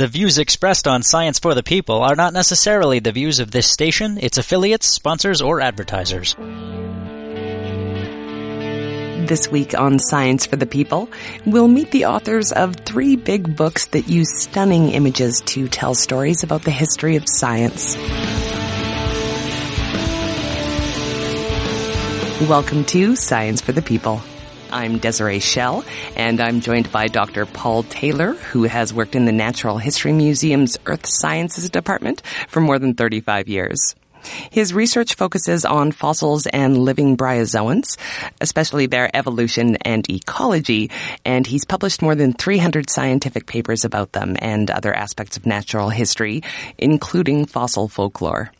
The views expressed on Science for the People are not necessarily the views of this station, its affiliates, sponsors, or advertisers. This week on Science for the People, we'll meet the authors of three big books that use stunning images to tell stories about the history of science. Welcome to Science for the People. I'm Desiree Schell, and I'm joined by Dr. Paul Taylor, who has worked in the Natural History Museum's Earth Sciences Department for more than 35 years. His research focuses on fossils and living bryozoans, especially their evolution and ecology, and he's published more than 300 scientific papers about them and other aspects of natural history, including fossil folklore.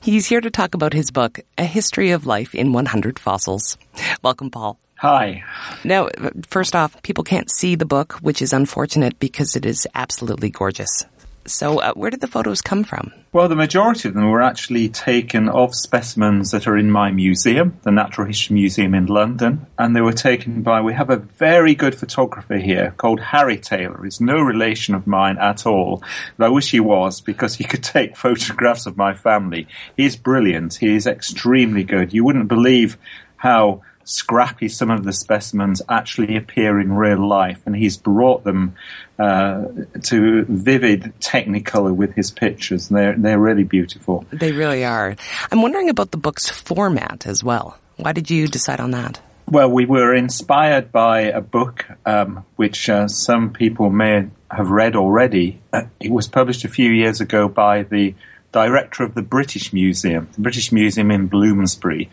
He's here to talk about his book, A History of Life in 100 Fossils. Welcome, Paul. Hi. Now, first off, people can't see the book, which is unfortunate because it is absolutely gorgeous. So, uh, where did the photos come from? Well, the majority of them were actually taken of specimens that are in my museum, the Natural History Museum in London, and they were taken by, we have a very good photographer here called Harry Taylor. He's no relation of mine at all, but I wish he was because he could take photographs of my family. He's brilliant. He is extremely good. You wouldn't believe how scrappy some of the specimens actually appear in real life, and he's brought them uh, to vivid Technicolor with his pictures. They're they're really beautiful. They really are. I'm wondering about the book's format as well. Why did you decide on that? Well, we were inspired by a book um, which uh, some people may have read already. Uh, it was published a few years ago by the director of the British Museum, the British Museum in Bloomsbury,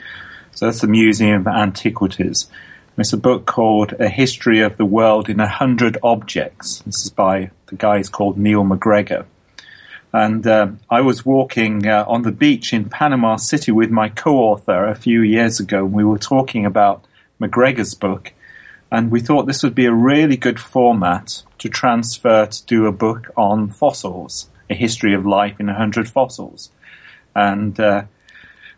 so that's the Museum of Antiquities. It's a book called A History of the World in a Hundred Objects. This is by the guy called Neil MacGregor. And uh, I was walking uh, on the beach in Panama City with my co-author a few years ago. And we were talking about MacGregor's book, and we thought this would be a really good format to transfer to do a book on fossils, a history of life in a hundred fossils. And uh,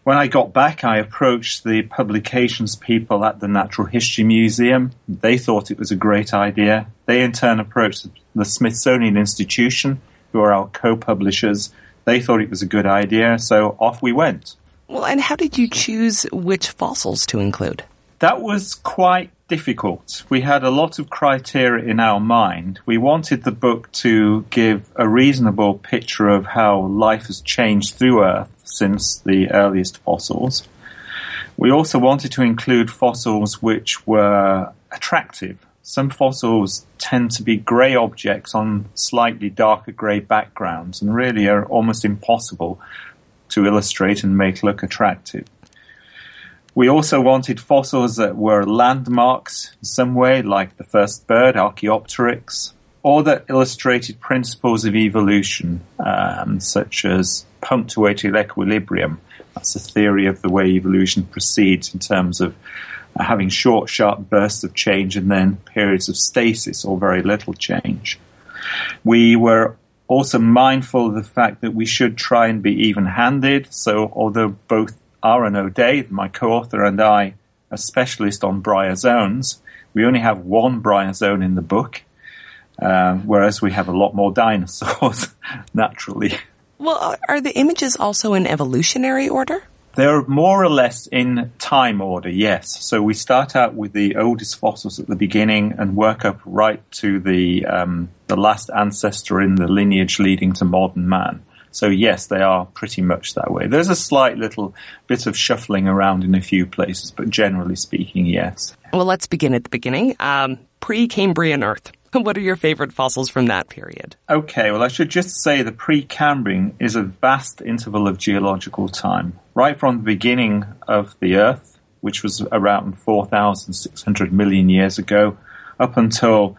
when I got back, I approached the publications people at the Natural History Museum. They thought it was a great idea. They in turn approached the Smithsonian Institution, who are our co-publishers. They thought it was a good idea, so off we went. Well, and how did you choose which fossils to include? That was quite difficult. We had a lot of criteria in our mind. We wanted the book to give a reasonable picture of how life has changed through Earth since the earliest fossils. We also wanted to include fossils which were attractive. Some fossils tend to be grey objects on slightly darker grey backgrounds and really are almost impossible to illustrate and make look attractive. We also wanted fossils that were landmarks in some way, like the first bird, Archaeopteryx, or that illustrated principles of evolution, um, such as punctuated equilibrium. That's a theory of the way evolution proceeds in terms of uh, having short, sharp bursts of change and then periods of stasis or very little change. We were also mindful of the fact that we should try and be even handed. So, although both Aaron O'Dea, my co author, and I are specialists on bryozoans, we only have one bryozoan in the book, uh, whereas we have a lot more dinosaurs, naturally. Well, are the images also in evolutionary order? They're more or less in time order, yes. So we start out with the oldest fossils at the beginning and work up right to the um, the last ancestor in the lineage leading to modern man. So yes, they are pretty much that way. There's a slight little bit of shuffling around in a few places, but generally speaking, yes. Well, let's begin at the beginning. Um, Pre-Cambrian Earth. What are your favorite fossils from that period? Okay, well, I should just say the Precambrian is a vast interval of geological time, right from the beginning of the Earth, which was around 4,600 million years ago, up until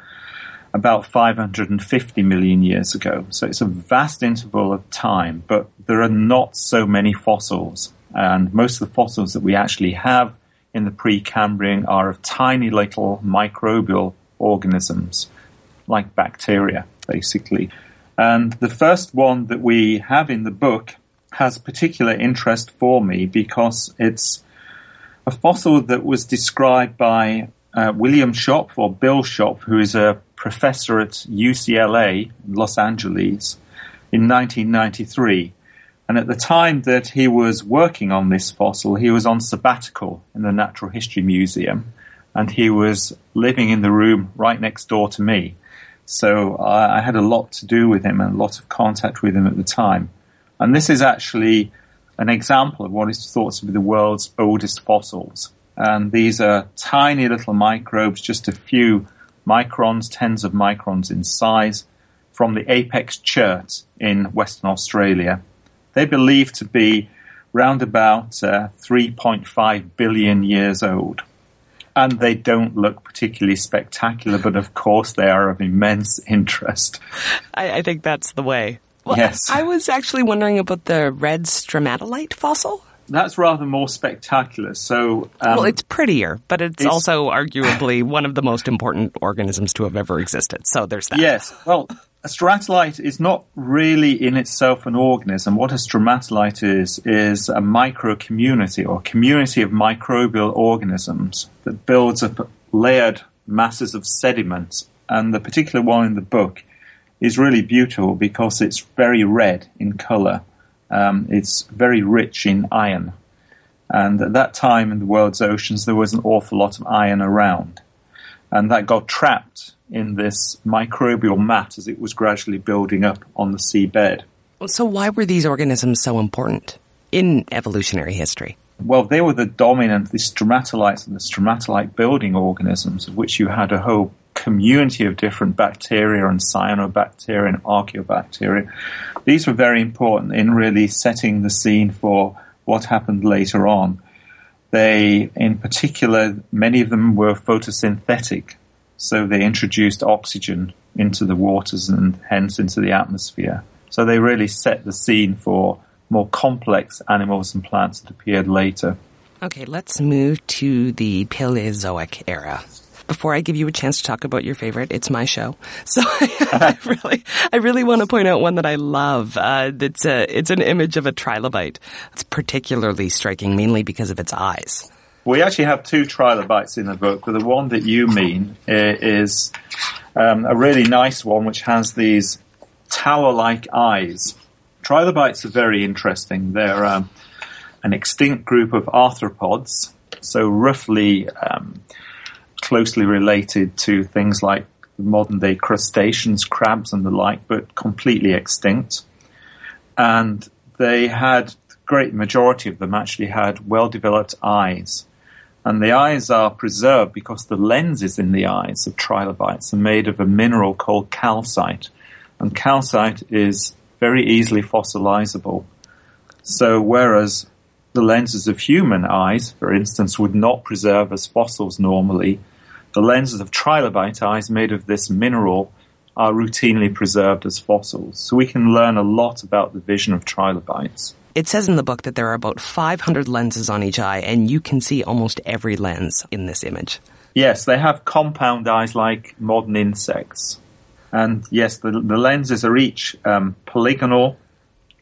about 550 million years ago. So it's a vast interval of time, but there are not so many fossils. And most of the fossils that we actually have in the Precambrian are of tiny little microbial organisms like bacteria, basically. And the first one that we have in the book has particular interest for me because it's a fossil that was described by uh, William Schopf or Bill Schopf, who is a professor at UCLA, Los Angeles, in 1993. And at the time that he was working on this fossil, he was on sabbatical in the Natural History Museum, and he was living in the room right next door to me. So I, I had a lot to do with him and a lot of contact with him at the time. And this is actually an example of what is thought to be the world's oldest fossils. And these are tiny little microbes, just a few microns, tens of microns in size, from the apex chert in Western Australia. They believe to be round about uh, 3.5 billion years old. And they don't look particularly spectacular, but of course they are of immense interest. I, I think that's the way. Well, yes. I was actually wondering about the red stromatolite fossil. That's rather more spectacular. So, um, well, it's prettier, but it's, it's, also arguably one of the most important organisms to have ever existed. So there's that. Yes. Well, a stromatolite is not really in itself an organism. What a stromatolite is, is a micro community or community of microbial organisms that builds up layered masses of sediment. And the particular one in the book is really beautiful because it's very red in color. Um, it's very rich in iron. And at that time in the world's oceans, there was an awful lot of iron around. And that got trapped in this microbial mat as it was gradually building up on the seabed. So, why were these organisms so important in evolutionary history? Well, they were the dominant, the stromatolites and the stromatolite building organisms, of which you had a whole community of different bacteria and cyanobacteria and archaeobacteria. These were very important in really setting the scene for what happened later on. They, in particular, many of them were photosynthetic, so they introduced oxygen into the waters and hence into the atmosphere. So they really set the scene for more complex animals and plants that appeared later. Okay, let's move to the Paleozoic era before I give you a chance to talk about your favorite, it's my show. So I, really, I really want to point out one that I love. Uh, it's a, it's an image of a trilobite. It's particularly striking, mainly because of its eyes. We actually have two trilobites in the book, but the one that you mean is um, a really nice one, which has these tower-like eyes. Trilobites are very interesting. They're um, an extinct group of arthropods, so roughly um, closely related to things like modern day crustaceans, crabs, and the like, but completely extinct. And they had, the great majority of them actually had well developed eyes. And the eyes are preserved because the lenses in the eyes of trilobites are made of a mineral called calcite. And calcite is very easily fossilizable. So whereas the lenses of human eyes, for instance, would not preserve as fossils normally, the lenses of trilobite eyes made of this mineral are routinely preserved as fossils. So we can learn a lot about the vision of trilobites. It says in the book that there are about 500 lenses on each eye, and you can see almost every lens in this image. Yes, they have compound eyes like modern insects. And yes, the, the lenses are each um, polygonal,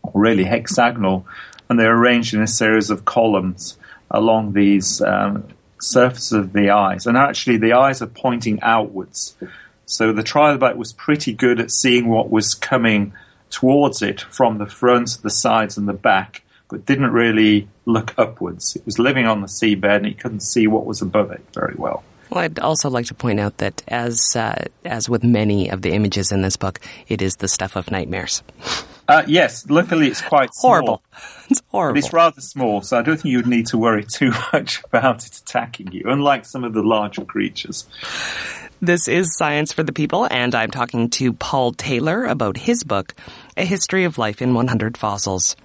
or really hexagonal, and they're arranged in a series of columns along these um, surface of the eyes. And actually, the eyes are pointing outwards. So the trilobite was pretty good at seeing what was coming towards it from the front, the sides, and the back, but didn't really look upwards. It was living on the seabed and it couldn't see what was above it very well. Well, I'd also like to point out that, as uh, as with many of the images in this book, it is the stuff of nightmares. Uh, yes, luckily it's quite horrible. It's horrible. But it's rather small, so I don't think you'd need to worry too much about it attacking you, unlike some of the larger creatures. This is Science for the People, and I'm talking to Paul Taylor about his book, A History of Life in 100 Fossils.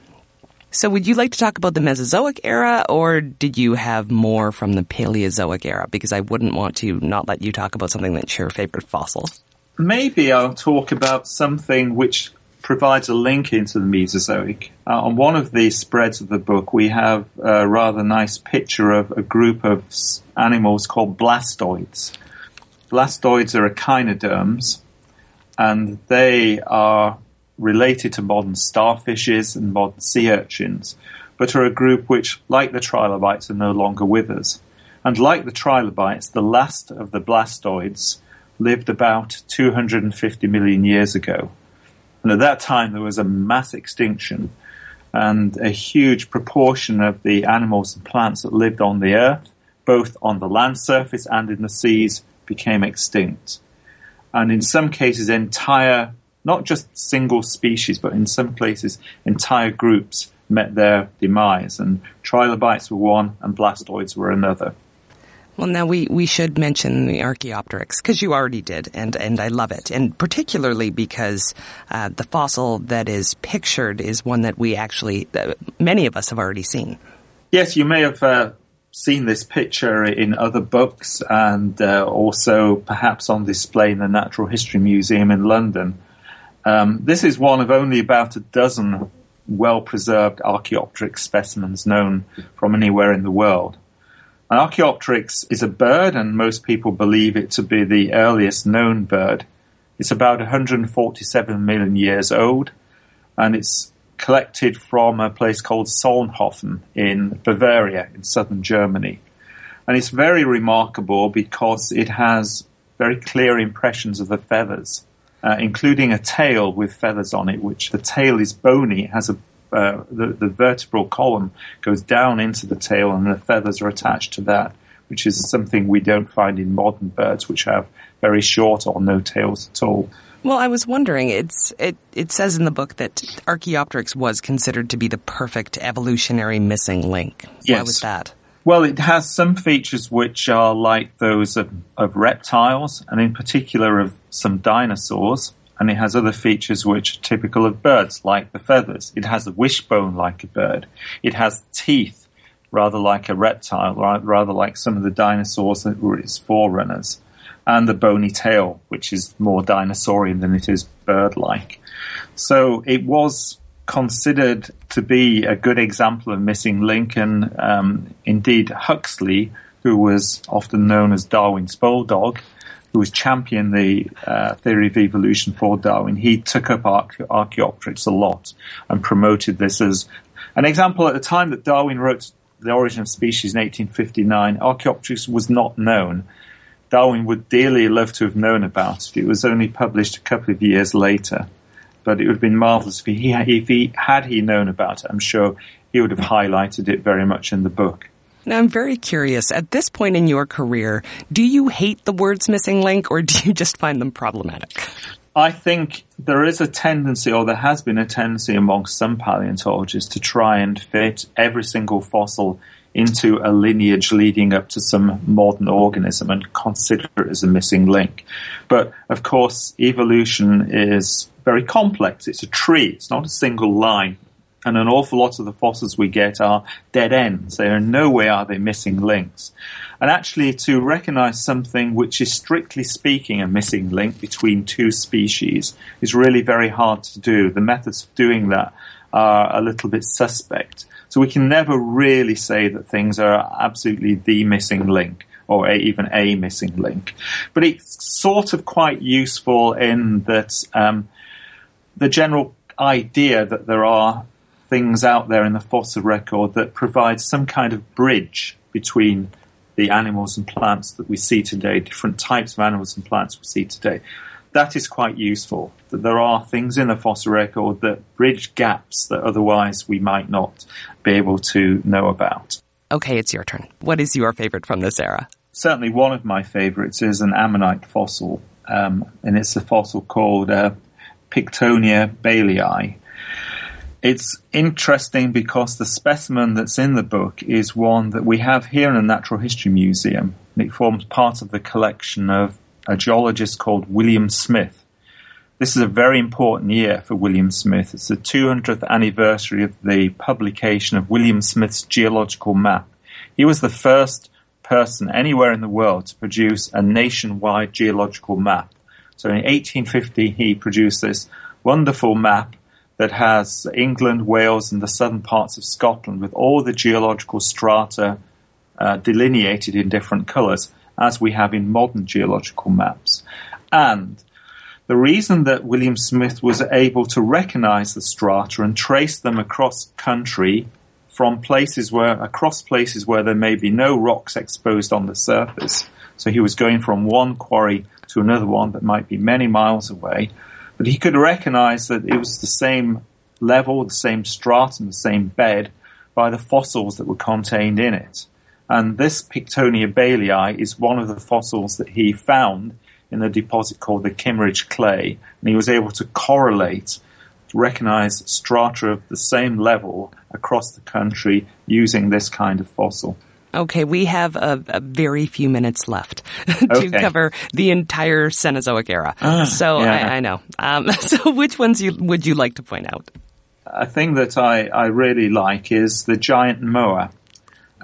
So, would you like to talk about the Mesozoic era, or did you have more from the Paleozoic era? Because I wouldn't want to not let you talk about something that's your favorite fossil. Maybe I'll talk about something which provides a link into the Mesozoic. Uh, on one of the spreads of the book, we have a rather nice picture of a group of animals called blastoids. Blastoids are echinoderms, and they are related to modern starfishes and modern sea urchins, but are a group which, like the trilobites, are no longer with us. And like the trilobites, the last of the blastoids lived about 250 million years ago. And at that time, there was a mass extinction, and a huge proportion of the animals and plants that lived on the earth, both on the land surface and in the seas, became extinct. And in some cases, entire, not just single species, but in some places, entire groups met their demise. And trilobites were one, and blastoids were another. Well, now we, we should mention the Archaeopteryx because you already did, and, and I love it, and particularly because uh, the fossil that is pictured is one that we actually uh, many of us have already seen. Yes, you may have uh, seen this picture in other books, and uh, also perhaps on display in the Natural History Museum in London. Um, this is one of only about a dozen well preserved Archaeopteryx specimens known from anywhere in the world. An Archaeopteryx is a bird, and most people believe it to be the earliest known bird. It's about 147 million years old, and it's collected from a place called Solnhofen in Bavaria, in southern Germany. And it's very remarkable because it has very clear impressions of the feathers, uh, including a tail with feathers on it, which the tail is bony, has a uh, the, the vertebral column goes down into the tail and the feathers are attached to that, which is something we don't find in modern birds, which have very short or no tails at all. Well, I was wondering. It's it it says in the book that Archaeopteryx was considered to be the perfect evolutionary missing link. Yes. Why was that? Well, it has some features which are like those of, of reptiles, and in particular of some dinosaurs and it has other features which are typical of birds, like the feathers. It has a wishbone like a bird. It has teeth, rather like a reptile, rather like some of the dinosaurs that were its forerunners, and the bony tail, which is more dinosaurian than it is bird-like. So it was considered to be a good example of missing link, and um, indeed Huxley, who was often known as Darwin's bulldog, who was championing the uh, theory of evolution for Darwin, he took up Archaeopteryx a lot and promoted this as an example at the time that Darwin wrote The Origin of Species in 1859. Archaeopteryx was not known. Darwin would dearly love to have known about it. It was only published a couple of years later. But it would have been marvelous if he, if he had he known about it. I'm sure he would have highlighted it very much in the book. Now, I'm very curious. At this point in your career, do you hate the words missing link or do you just find them problematic? I think there is a tendency, or there has been a tendency amongst some paleontologists to try and fit every single fossil into a lineage leading up to some modern organism and consider it as a missing link. But of course, evolution is very complex. It's a tree. It's not a single line and an awful lot of the fossils we get are dead ends. They are in no way are they missing links. And actually, to recognize something which is strictly speaking a missing link between two species is really very hard to do. The methods of doing that are a little bit suspect. So we can never really say that things are absolutely the missing link or a, even a missing link. But it's sort of quite useful in that um, the general idea that there are things out there in the fossil record that provide some kind of bridge between the animals and plants that we see today, different types of animals and plants we see today. That is quite useful. That there are things in the fossil record that bridge gaps that otherwise we might not be able to know about. Okay, it's your turn. What is your favorite from this era? Certainly, one of my favorites is an ammonite fossil, um, and it's a fossil called uh, Pictonia baylei. It's interesting because the specimen that's in the book is one that we have here in the Natural History Museum. It forms part of the collection of a geologist called William Smith. This is a very important year for William Smith. It's the 200th anniversary of the publication of William Smith's geological map. He was the first person anywhere in the world to produce a nationwide geological map. So in 1850, he produced this wonderful map that has England, Wales, and the southern parts of Scotland with all the geological strata uh, delineated in different colours, as we have in modern geological maps. And the reason that William Smith was able to recognize the strata and trace them across country from places where, across places where there may be no rocks exposed on the surface, So he was going from one quarry to another one that might be many miles away. But he could recognize that it was the same level, the same stratum, the same bed by the fossils that were contained in it. And this Pictonia baylei is one of the fossils that he found in a deposit called the Kimmeridge clay. And he was able to correlate, to recognize strata of the same level across the country using this kind of fossil. Okay, we have a, a, very few minutes left to okay. cover the entire Cenozoic era. Ah, so yeah. I, I, know. Um, so which ones you, would you like to point out? A thing that I, I really like is the giant moa.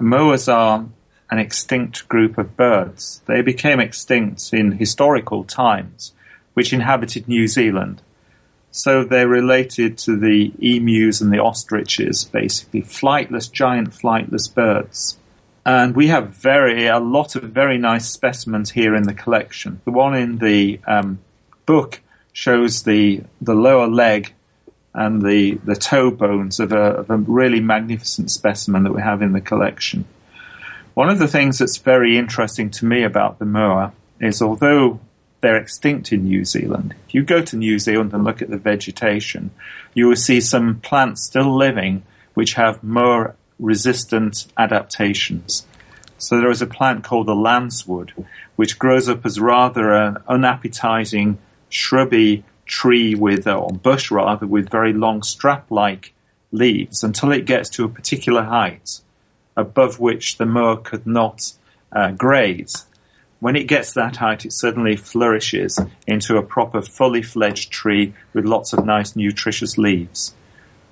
Moas are an extinct group of birds. They became extinct in historical times, which inhabited New Zealand. So they're related to the emus and the ostriches, basically flightless, giant flightless birds. And we have very a lot of very nice specimens here in the collection. The one in the um, book shows the the lower leg and the the toe bones of a, of a really magnificent specimen that we have in the collection. One of the things that's very interesting to me about the moa is although they're extinct in New Zealand, if you go to New Zealand and look at the vegetation, you will see some plants still living which have moa resistant adaptations. So there is a plant called the lancewood, which grows up as rather an unappetizing shrubby tree with, or bush rather, with very long strap-like leaves until it gets to a particular height above which the moa could not uh, graze. When it gets that height, it suddenly flourishes into a proper fully fledged tree with lots of nice nutritious leaves.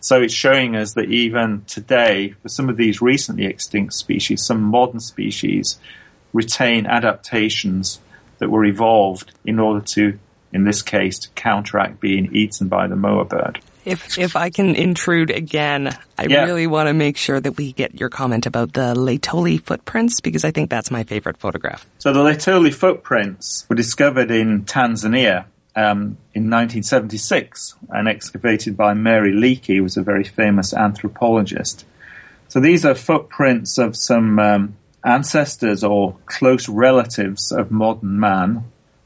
So it's showing us that even today, for some of these recently extinct species, some modern species retain adaptations that were evolved in order to, in this case, to counteract being eaten by the moa bird. If if I can intrude again, I yeah. really want to make sure that we get your comment about the Laetoli footprints because I think that's my favorite photograph. So the Laetoli footprints were discovered in Tanzania um, in 1976 and excavated by Mary Leakey, who was a very famous anthropologist. So these are footprints of some um, ancestors or close relatives of modern man,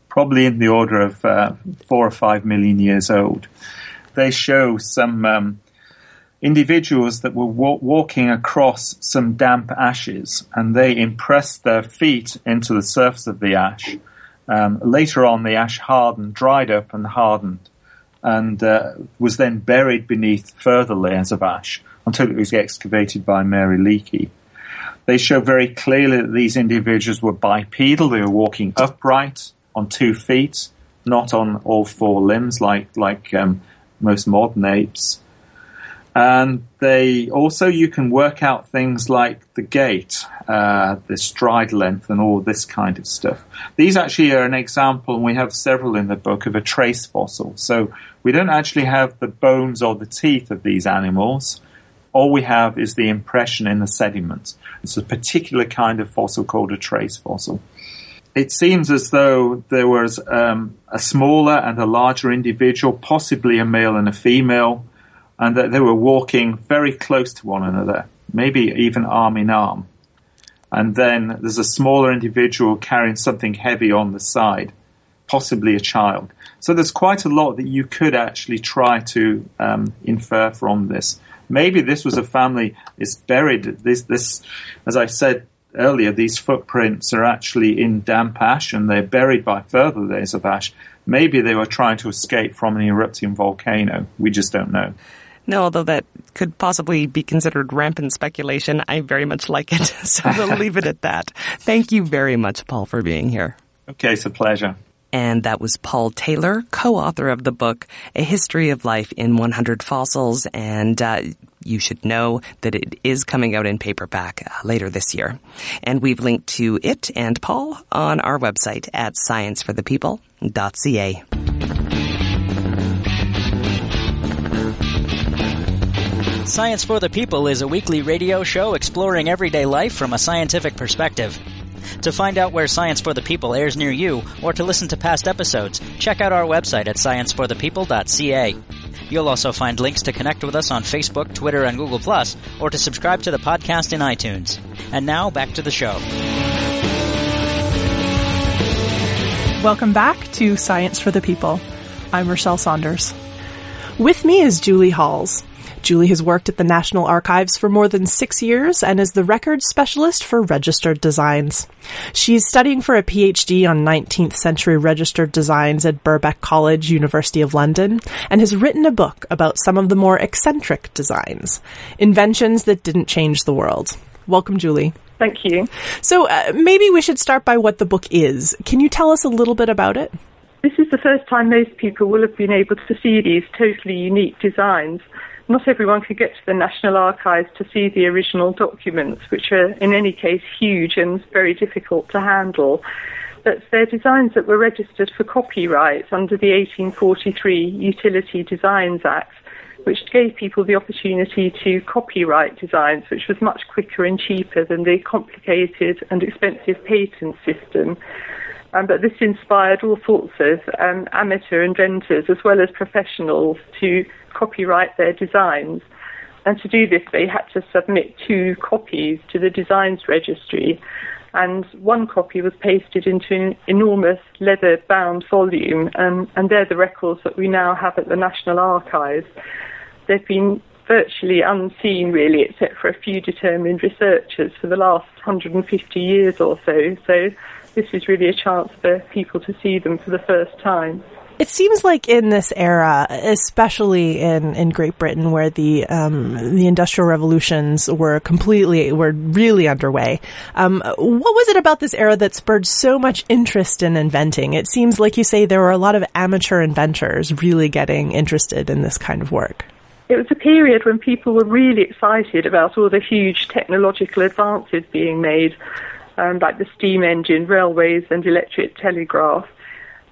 probably in the order of uh, four or five million years old. They show some um, individuals that were wa- walking across some damp ashes, and they impressed their feet into the surface of the ash um, later on, the ash hardened, dried up, and hardened, and uh, was then buried beneath further layers of ash until it was excavated by Mary Leakey. They show very clearly that these individuals were bipedal; they were walking upright on two feet, not on all four limbs like like um, most modern apes. And they also, you can work out things like the gait, uh, the stride length, and all this kind of stuff. These actually are an example, and we have several in the book, of a trace fossil. So we don't actually have the bones or the teeth of these animals. All we have is the impression in the sediment. It's a particular kind of fossil called a trace fossil. It seems as though there was um, a smaller and a larger individual, possibly a male and a female, and that they were walking very close to one another, maybe even arm in arm. And then there's a smaller individual carrying something heavy on the side, possibly a child. So there's quite a lot that you could actually try to um, infer from this. Maybe this was a family is buried. This, this, as I said earlier, these footprints are actually in damp ash and they're buried by further layers of ash. Maybe they were trying to escape from an erupting volcano. We just don't know. No, although that could possibly be considered rampant speculation, I very much like it. So we'll leave it at that. Thank you very much, Paul, for being here. Okay, it's a pleasure. And that was Paul Taylor, co-author of the book, A History of Life in 100 Fossils. And uh, you should know that it is coming out in paperback uh, later this year. And we've linked to it and Paul on our website at scienceforthepeople.ca. Science for the People is a weekly radio show exploring everyday life from a scientific perspective. To find out where Science for the People airs near you, or to listen to past episodes, check out our website at scienceforthepeople.ca. You'll also find links to connect with us on Facebook, Twitter, and Google+, or to subscribe to the podcast in iTunes. And now, back to the show. Welcome back to Science for the People. I'm Rachelle Saunders. With me is Julie Halls. Julie has worked at the National Archives for more than six years and is the records specialist for registered designs. She's studying for a PhD on 19th century registered designs at Birkbeck College, University of London, and has written a book about some of the more eccentric designs, inventions that didn't change the world. Welcome, Julie. Thank you. So uh, maybe we should start by what the book is. Can you tell us a little bit about it? This is the first time most people will have been able to see these totally unique designs not everyone could get to the National Archives to see the original documents, which are in any case huge and very difficult to handle. But they're designs that were registered for copyright under the 1843 Utility Designs Act, which gave people the opportunity to copyright designs, which was much quicker and cheaper than the complicated and expensive patent system. Um, but this inspired all sorts of um, amateur inventors as well as professionals to copyright their designs. And to do this, they had to submit two copies to the designs registry. And one copy was pasted into an enormous leather bound volume, and, and they're the records that we now have at the National Archives. They've been virtually unseen, really, except for a few determined researchers for the last 150 years or so. So, this is really a chance for people to see them for the first time. It seems like in this era, especially in, in Great Britain, where the um, the industrial revolutions were completely were really underway. Um, what was it about this era that spurred so much interest in inventing? It seems like you say there were a lot of amateur inventors really getting interested in this kind of work. It was a period when people were really excited about all the huge technological advances being made, um, like the steam engine, railways, and electric telegraph.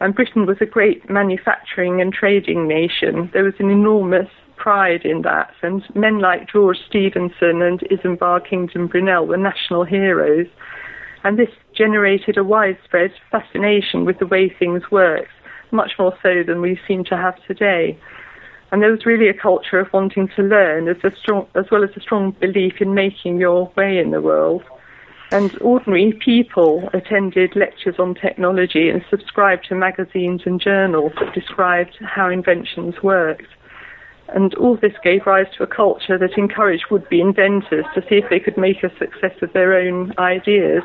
And Britain was a great manufacturing and trading nation. There was an enormous pride in that, and men like George Stephenson and Isambard Kingdom Brunel were national heroes. And this generated a widespread fascination with the way things worked, much more so than we seem to have today. And there was really a culture of wanting to learn as, strong, as well as a strong belief in making your way in the world. And ordinary people attended lectures on technology and subscribed to magazines and journals that described how inventions worked. And all this gave rise to a culture that encouraged would be inventors to see if they could make a success of their own ideas.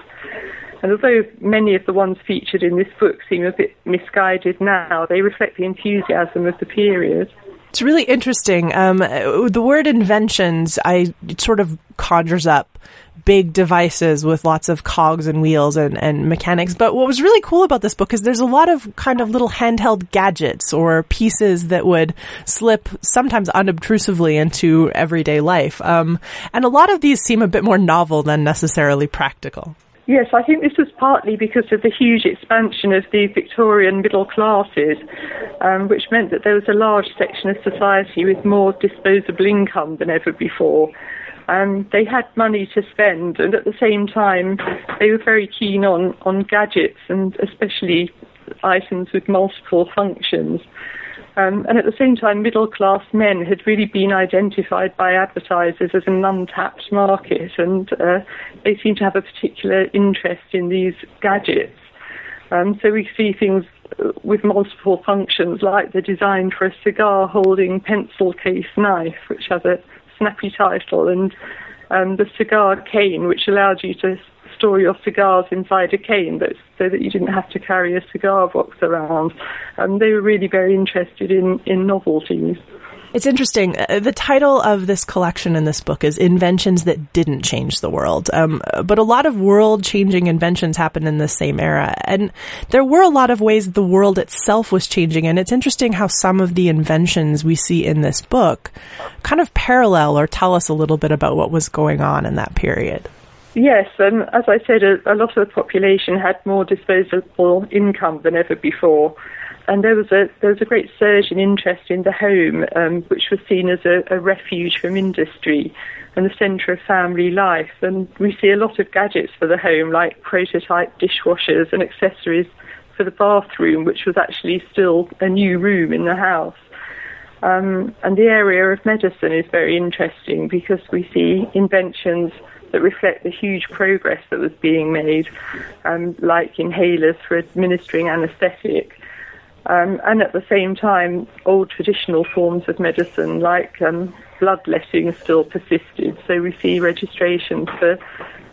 And although many of the ones featured in this book seem a bit misguided now, they reflect the enthusiasm of the period. It's really interesting. Um, the word inventions, I sort of conjures up big devices with lots of cogs and wheels and, and mechanics. But what was really cool about this book is there's a lot of kind of little handheld gadgets or pieces that would slip sometimes unobtrusively into everyday life. Um, and a lot of these seem a bit more novel than necessarily practical. Yes, I think this was partly because of the huge expansion of the Victorian middle classes, um, which meant that there was a large section of society with more disposable income than ever before. And they had money to spend, and at the same time, they were very keen on, on gadgets and especially items with multiple functions. Um, and at the same time, middle class men had really been identified by advertisers as an untapped market, and uh, they seem to have a particular interest in these gadgets. Um, so we see things with multiple functions, like the design for a cigar holding pencil case knife, which has a snappy title, and um, the cigar cane, which allowed you to store your cigars inside a cane, but so that you didn't have to carry a cigar box around. And they were really very interested in, in novelties. It's interesting. Uh, the title of this collection in this book is Inventions That Didn't Change the World. Um, but a lot of world changing inventions happened in the same era. And there were a lot of ways the world itself was changing. And it's interesting how some of the inventions we see in this book kind of parallel or tell us a little bit about what was going on in that period. Yes, and as I said, a, a lot of the population had more disposable income than ever before and there was a there was a great surge in interest in the home, um, which was seen as a, a, refuge from industry and the centre of family life. And we see a lot of gadgets for the home, like prototype dishwashers and accessories for the bathroom, which was actually still a new room in the house. Um, and the area of medicine is very interesting because we see inventions that reflect the huge progress that was being made, um, like inhalers for administering anaesthetic. Um, and at the same time, old traditional forms of medicine like um, bloodletting still persisted. So we see registrations for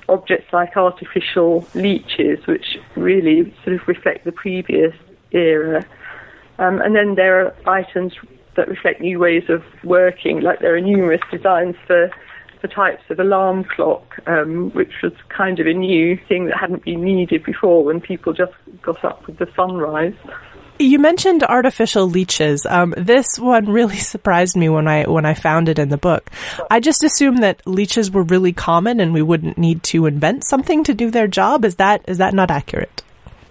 objects like artificial leeches, which really sort of reflect the previous era. Um, and then there are items that reflect new ways of working, like there are numerous designs for the types of alarm clock, um, which was kind of a new thing that hadn't been needed before when people just got up with the sunrise. You mentioned artificial leeches. Um, this one really surprised me when I when I found it in the book. I just assumed that leeches were really common and we wouldn't need to invent something to do their job. Is that is that not accurate?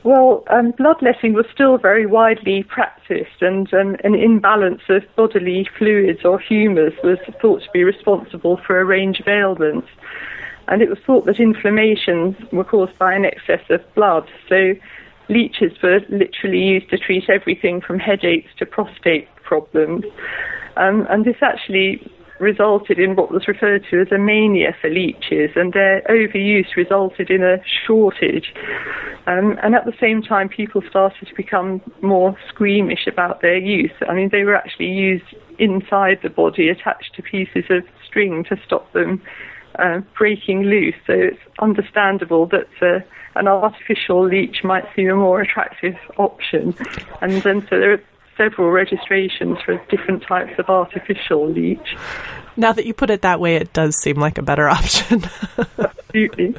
Well, um, bloodletting was still very widely practiced, and um, an imbalance of bodily fluids or humours was thought to be responsible for a range of ailments. And it was thought that inflammations were caused by an excess of blood. So leeches were literally used to treat everything from headaches to prostate problems. Um, and this actually resulted in what was referred to as a mania for leeches, and their overuse resulted in a shortage. Um, and at the same time, people started to become more squeamish about their use. I mean, they were actually used inside the body, attached to pieces of string to stop them uh, breaking loose. So it's understandable that uh, an artificial leech might seem a more attractive option. And then so there are several registrations for different types of artificial leech. Now that you put it that way, it does seem like a better option. Absolutely.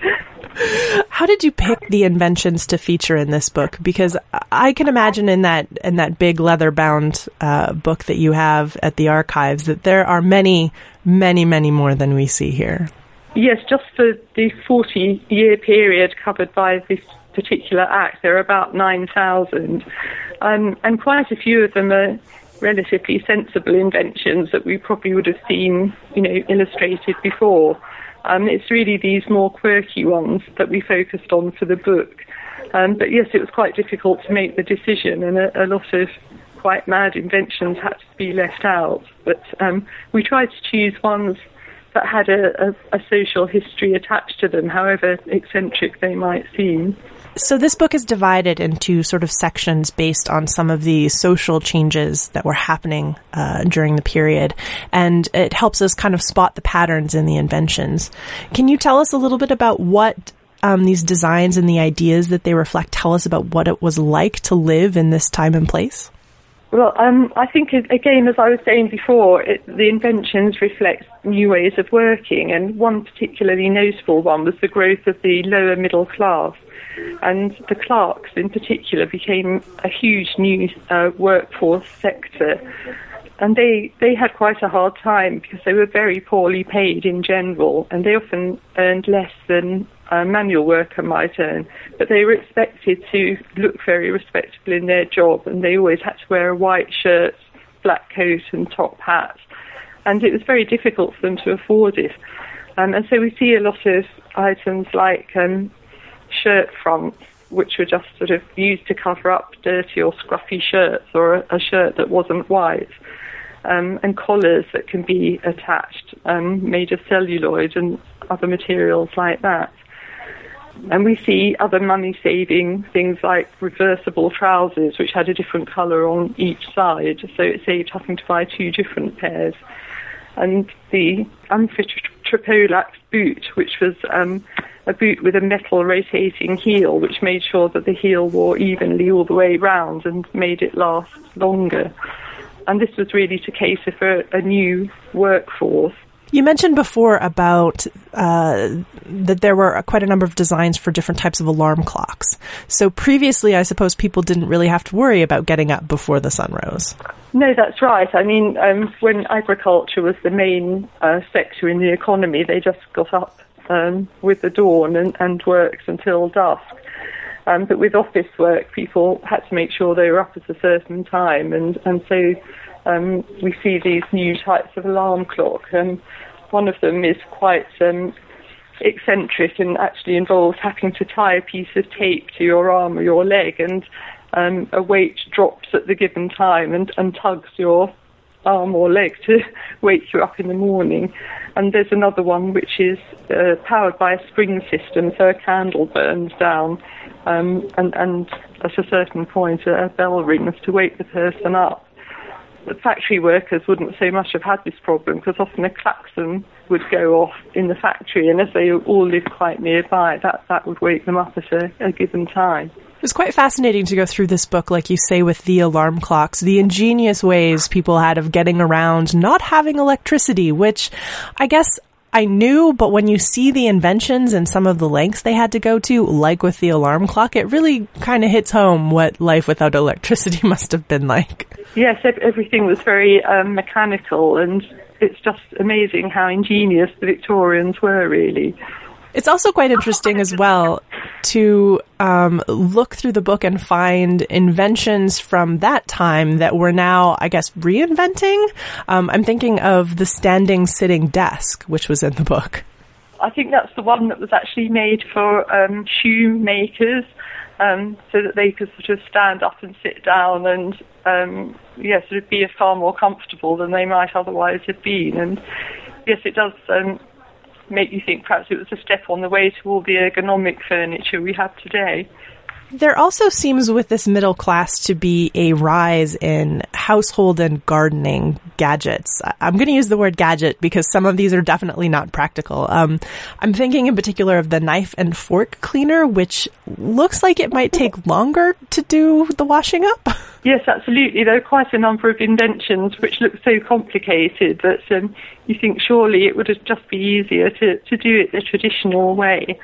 How did you pick the inventions to feature in this book? Because I can imagine in that in that big leather bound uh, book that you have at the archives that there are many, many, many more than we see here. Yes, just for the 40 year period covered by this particular act, there are about 9,000. Um, and quite a few of them are relatively sensible inventions that we probably would have seen, you know, illustrated before. Um, it's really these more quirky ones that we focused on for the book. Um, but yes, it was quite difficult to make the decision, and a, a lot of quite mad inventions had to be left out. But um, we tried to choose ones that had a, a, a social history attached to them, however eccentric they might seem. So this book is divided into sort of sections based on some of the social changes that were happening uh, during the period, and it helps us kind of spot the patterns in the inventions. Can you tell us a little bit about what um, these designs and the ideas that they reflect tell us about what it was like to live in this time and place? Well, um, I think again, as I was saying before, it, the inventions reflect new ways of working, and one particularly notable one was the growth of the lower middle class and the clerks in particular became a huge new uh, workforce sector. And they, they had quite a hard time because they were very poorly paid in general, and they often earned less than a manual worker might earn. But they were expected to look very respectable in their job, and they always had to wear a white shirt, black coat, and top hat. And it was very difficult for them to afford it. Um, and so we see a lot of items like um, shirt fronts, which were just sort of used to cover up dirty or scruffy shirts or a, a shirt that wasn't white. Um, and collars that can be attached, um, made of celluloid and other materials like that. And we see other money saving things like reversible trousers, which had a different colour on each side, so it saved having to buy two different pairs. And the Amphitripolax boot, which was um, a boot with a metal rotating heel, which made sure that the heel wore evenly all the way round and made it last longer. And this was really to cater for a new workforce. You mentioned before about uh, that there were quite a number of designs for different types of alarm clocks. So previously, I suppose people didn't really have to worry about getting up before the sun rose. No, that's right. I mean, um, when agriculture was the main uh, sector in the economy, they just got up um, with the dawn and, and worked until dusk. Um, but with office work, people had to make sure they were up at a certain time, and and so um, we see these new types of alarm clock. And one of them is quite um, eccentric and actually involves having to tie a piece of tape to your arm or your leg, and um, a weight drops at the given time and, and tugs your arm or leg to wake you up in the morning. And there's another one which is uh, powered by a spring system, so a candle burns down, um, and, and at a certain point a bell rings to wake the person up. The factory workers wouldn't so much have had this problem because often a klaxon would go off in the factory, and as they all live quite nearby, that, that would wake them up at a, a given time. It was quite fascinating to go through this book, like you say, with the alarm clocks, the ingenious ways people had of getting around not having electricity, which I guess I knew, but when you see the inventions and some of the lengths they had to go to, like with the alarm clock, it really kind of hits home what life without electricity must have been like. Yes, everything was very um, mechanical, and it's just amazing how ingenious the Victorians were, really. It's also quite interesting as well to um, look through the book and find inventions from that time that we're now, I guess, reinventing. Um, I'm thinking of the standing sitting desk, which was in the book. I think that's the one that was actually made for um, shoemakers, um, so that they could sort of stand up and sit down and, um, sort of be far more comfortable than they might otherwise have been. And yes, it does um, make you think perhaps it was a step on the way to all the ergonomic furniture we have today. There also seems with this middle class to be a rise in household and gardening gadgets. I'm going to use the word gadget because some of these are definitely not practical. Um, I'm thinking in particular of the knife and fork cleaner, which looks like it might take longer to do the washing up. Yes, absolutely. There are quite a number of inventions which look so complicated that um, you think surely it would just be easier to, to do it the traditional way.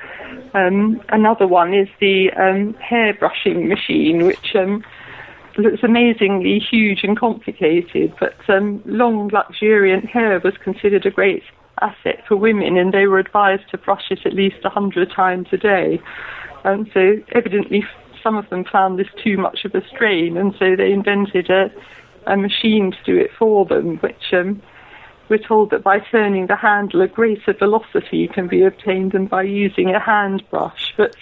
Um, another one is the um, hair brushing machine, which um, looks amazingly huge and complicated, but um, long, luxuriant hair was considered a great asset for women, and they were advised to brush it at least a hundred times a day. And so, evidently, some of them found this too much of a strain, and so they invented a, a machine to do it for them, which um, we're told that by turning the handle, a greater velocity can be obtained than by using a hand brush. But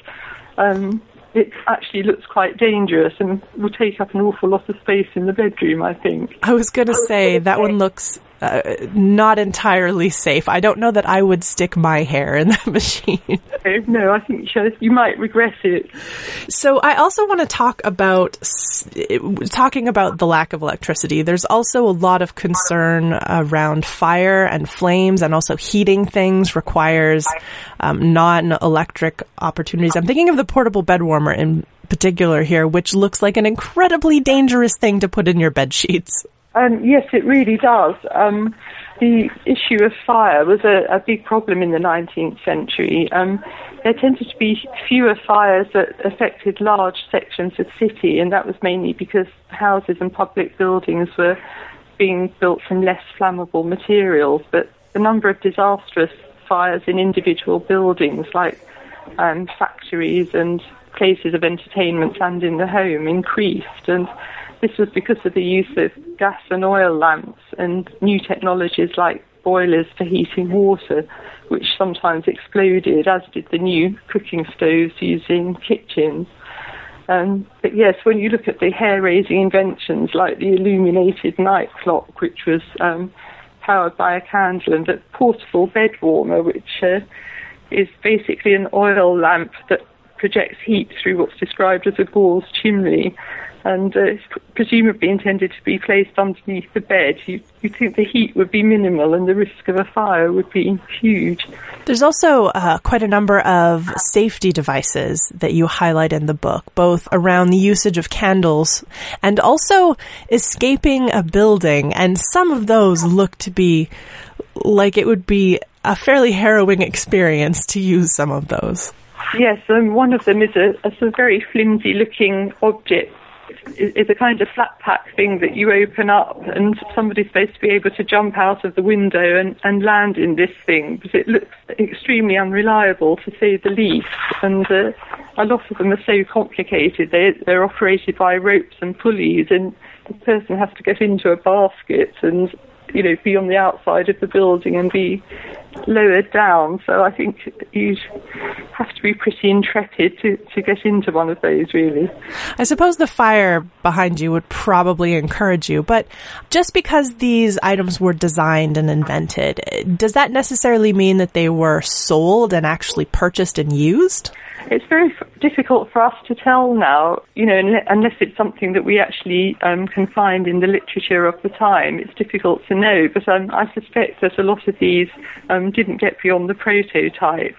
um, it actually looks quite dangerous and will take up an awful lot of space in the bedroom, I think. I was going to say that one looks uh, not entirely safe. I don't know that I would stick my hair in that machine. no, I think you might regret it. So I also want to talk about talking about the lack of electricity. There's also a lot of concern around fire and flames, and also heating things requires um, non-electric opportunities. I'm thinking of the portable bed warmer in particular here, which looks like an incredibly dangerous thing to put in your bed sheets. Um, yes, it really does. Um, the issue of fire was a, a, big problem in the 19th century. Um, there tended to be fewer fires that affected large sections of city, and that was mainly because houses and public buildings were being built from less flammable materials. But the number of disastrous fires in individual buildings, like um, factories and places of entertainment and in the home, increased. And this was because of the use of gas and oil lamps and new technologies like boilers for heating water, which sometimes exploded, as did the new cooking stoves used in kitchens. Um, but yes, when you look at the hair-raising inventions like the illuminated night clock, which was um, powered by a candle, and the portable bed warmer, which uh, is basically an oil lamp that projects heat through what's described as a gauze chimney, and uh, presumably intended to be placed underneath the bed. You, you think the heat would be minimal and the risk of a fire would be huge. There's also uh, quite a number of safety devices that you highlight in the book, both around the usage of candles and also escaping a building. And some of those look to be like it would be a fairly harrowing experience to use some of those. Yes, and um, one of them is a, a, very flimsy looking object is a kind of flat pack thing that you open up and somebody's supposed to be able to jump out of the window and, and land in this thing. But it looks extremely unreliable to say the least. And uh, a lot of them are so complicated. They, they're operated by ropes and pulleys and the person has to get into a basket and you know, be on the outside of the building and be lowered down. So I think you'd have to be pretty intrepid to, to get into one of those, really. I suppose the fire behind you would probably encourage you, but just because these items were designed and invented, does that necessarily mean that they were sold and actually purchased and used? It's very f- difficult for us to tell now, you know, unless it's something that we actually um, can find in the literature of the time. It's difficult to know, but um, I suspect that a lot of these um, didn't get beyond the prototype.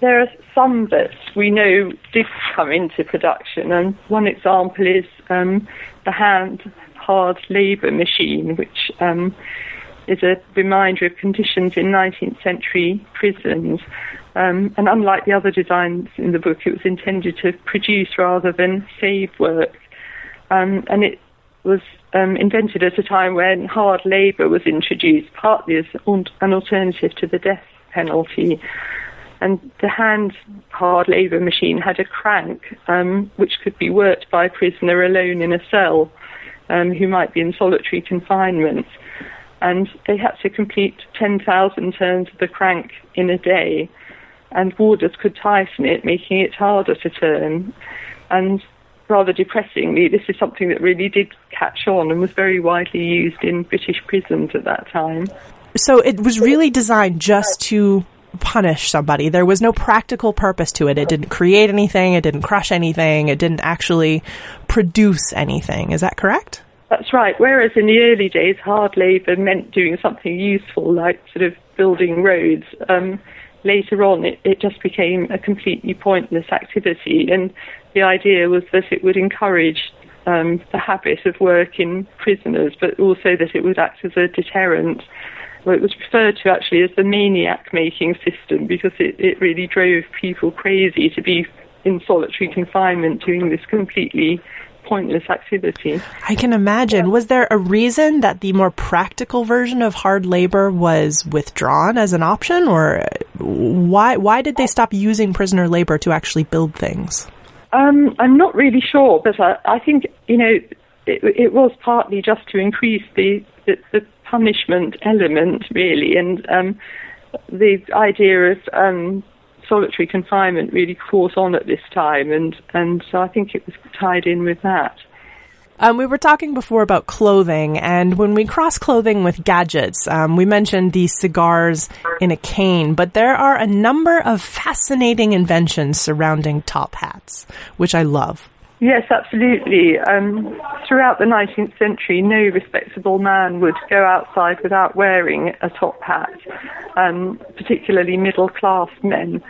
There are some that we know did come into production, and one example is um, the hand hard labour machine, which um, is a reminder of conditions in 19th century prisons. Um, and unlike the other designs in the book, it was intended to produce rather than save work. Um, and it was um, invented at a time when hard labour was introduced, partly as an alternative to the death penalty. And the hand hard labour machine had a crank um, which could be worked by a prisoner alone in a cell um, who might be in solitary confinement. And they had to complete 10,000 turns of the crank in a day and warders could tighten it, making it harder to turn. And rather depressingly, this is something that really did catch on and was very widely used in British prisons at that time. So it was really designed just to punish somebody. There was no practical purpose to it. It didn't create anything, it didn't crush anything, it didn't actually produce anything. Is that correct? That's right. Whereas in the early days, hard labour meant doing something useful, like sort of building roads. Um, later on it, it just became a completely pointless activity. And the idea was that it would encourage um, the habit of work in prisoners, but also that it would act as a deterrent. Well, it was referred to actually as the maniac making system because it, it really drove people crazy to be in solitary confinement doing this completely pointless activity. I can imagine. Was there a reason that the more practical version of hard labor was withdrawn as an option, or why why did they stop using prisoner labor to actually build things? Um, I'm not really sure, but I, I think you know it, it, was partly just to increase the the, the punishment element, really, and um, the idea of um, solitary confinement really caught on at this time, and, and so I think it was tied in with that. Um, we were talking before about clothing, and when we cross clothing with gadgets, um, we mentioned the cigars in a cane, but there are a number of fascinating inventions surrounding top hats, which I love. Yes, absolutely. Um, throughout the 19th century, no respectable man would go outside without wearing a top hat, um, particularly middle class men.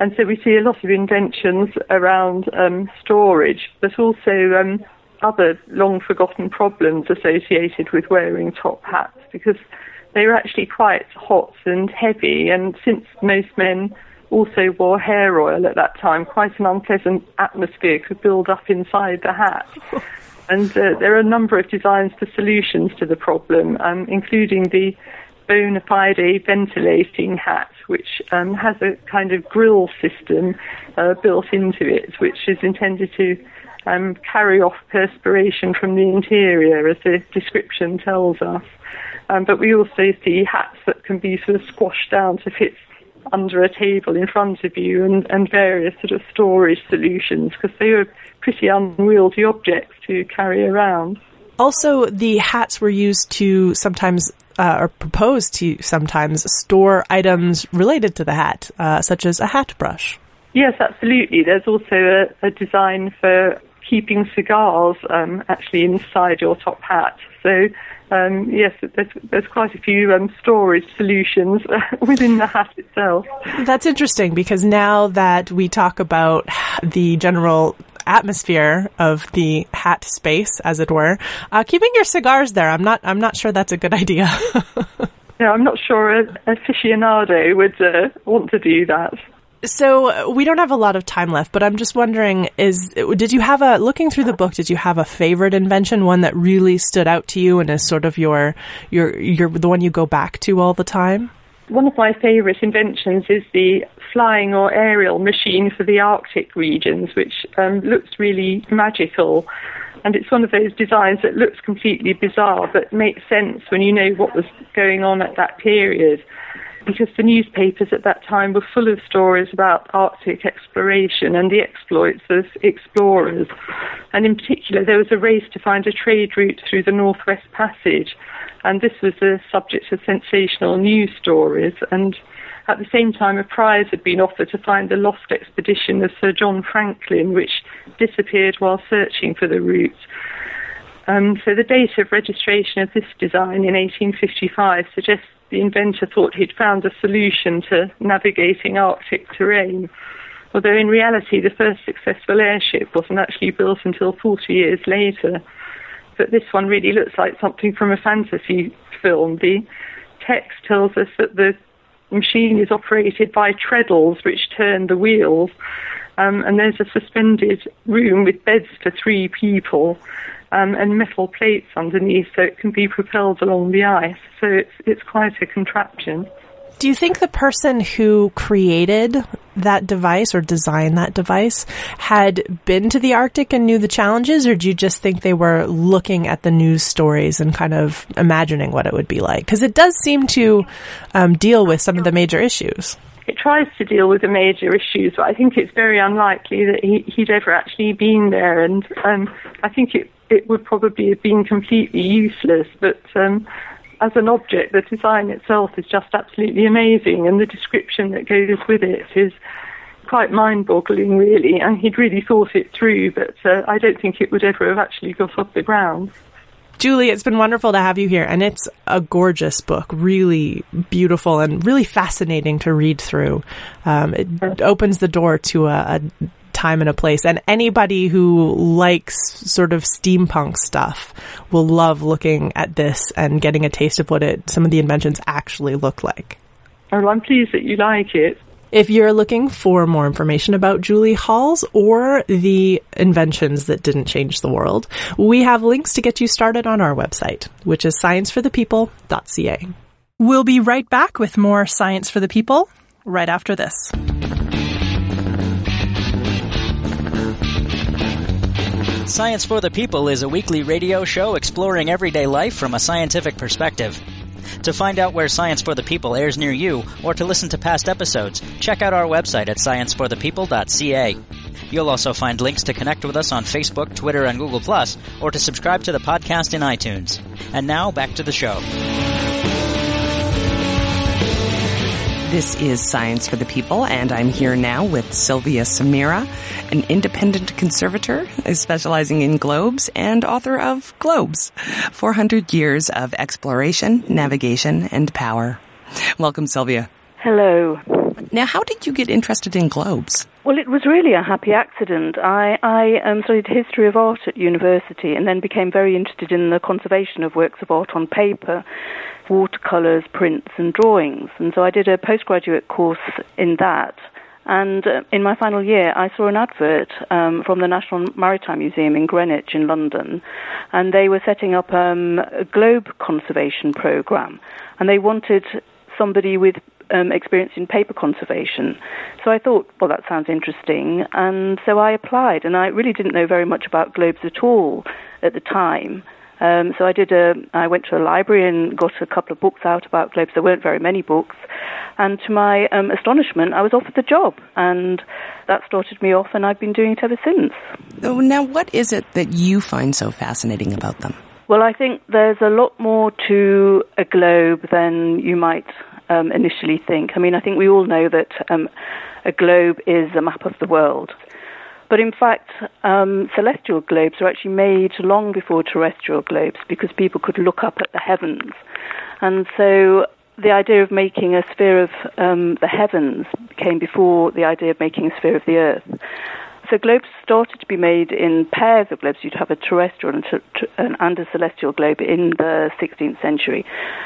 And so we see a lot of inventions around um, storage, but also um, other long forgotten problems associated with wearing top hats because they were actually quite hot and heavy. And since most men also wore hair oil at that time, quite an unpleasant atmosphere could build up inside the hat. and uh, there are a number of designs for solutions to the problem, um, including the bona fide ventilating hat, which um, has a kind of grill system uh, built into it, which is intended to um, carry off perspiration from the interior, as the description tells us. Um, but we also see hats that can be sort of squashed down to fit under a table in front of you and, and various sort of storage solutions because they were pretty unwieldy objects to carry around. Also, the hats were used to sometimes, uh, or proposed to sometimes, store items related to the hat, uh, such as a hat brush. Yes, absolutely. There's also a, a design for keeping cigars um, actually inside your top hat. So um, yes, there's, there's, quite a few um, storage solutions within the hat itself. That's interesting because now that we talk about the general atmosphere of the hat space, as it were, uh, keeping your cigars there, I'm not, I'm not sure that's a good idea. no, I'm not sure a aficionado would uh, want to do that. So we don't have a lot of time left, but I'm just wondering: is did you have a looking through the book? Did you have a favorite invention, one that really stood out to you, and is sort of your your your the one you go back to all the time? One of my favourite inventions is the flying or aerial machine for the Arctic regions, which um, looks really magical. And it's one of those designs that looks completely bizarre but makes sense when you know what was going on at that period. Because the newspapers at that time were full of stories about Arctic exploration and the exploits of explorers. And in particular, there was a race to find a trade route through the Northwest Passage. And this was the subject of sensational news stories. And at the same time, a prize had been offered to find the lost expedition of Sir John Franklin, which disappeared while searching for the route. Um, so the date of registration of this design in 1855 suggests the inventor thought he'd found a solution to navigating Arctic terrain. Although in reality, the first successful airship wasn't actually built until 40 years later. But this one really looks like something from a fantasy film. The text tells us that the machine is operated by treadles which turn the wheels. Um, and there's a suspended room with beds for three people um, and metal plates underneath so it can be propelled along the ice. So it's, it's quite a contraption. Do you think the person who created that device or designed that device had been to the Arctic and knew the challenges, or do you just think they were looking at the news stories and kind of imagining what it would be like? Because it does seem to um, deal with some of the major issues. It tries to deal with the major issues, but I think it's very unlikely that he, would ever actually been there, and um, I think it it would probably have been completely useless. But um, as an object, the design itself is just absolutely amazing, and the description that goes with it is quite mind-boggling, really. And he'd really thought it through, but uh, I don't think it would ever have actually got off the ground. Julie, it's been wonderful to have you here, and it's a gorgeous book, really beautiful and really fascinating to read through. Um, it opens the door to a, a time and a place. And anybody who likes sort of steampunk stuff will love looking at this and getting a taste of what it, some of the inventions actually look like. Well, I'm pleased that you like it. If you're looking for more information about Julie Halls or the inventions that didn't change the world, we have links to get you started on our website, which is scienceforthepeople.ca. We'll be right back with more Science for the People right after this. Science for the People is a weekly radio show exploring everyday life from a scientific perspective. To find out where Science for the People airs near you, or to listen to past episodes, check out our website at scienceforthepeople.ca. You'll also find links to connect with us on Facebook, Twitter, and Google+, or to subscribe to the podcast in iTunes. And now, back to the show. This is Science for the People, and I'm here now with Sylvia Sumira, an independent conservator specializing in globes and author of Globes 400 Years of Exploration, Navigation, and Power. Welcome, Sylvia. Hello. Now, how did you get interested in globes? Well, it was really a happy accident. I, I um, studied history of art at university and then became very interested in the conservation of works of art on paper watercolours, prints, and drawings. And so I did a postgraduate course in that. And uh, in my final year, I saw an advert um, from the National Maritime Museum in Greenwich in London, and they were setting up um, a globe conservation program, and they wanted somebody with um, experience in paper conservation. So I thought, well, that sounds interesting, and so I applied, and I really didn't know very much about globes at all at the time. Um, so I did a, I went to a library and got a couple of books out about globes. There weren't very many books, and to my um, astonishment, I was offered the job, and that started me off, and I've been doing it ever since. So now, what is it that you find so fascinating about them? Well, I think there's a lot more to a globe than you might um, initially think. I mean, I think we all know that um, a globe is a map of the world. But in fact, um, celestial globes were actually made long before terrestrial globes because people could look up at the heavens. And so the idea of making a sphere of um, the heavens came before the idea of making a sphere of the earth. So globes started to be made in pairs of globes. You'd have a terrestrial and, and a celestial globe in the 16th century,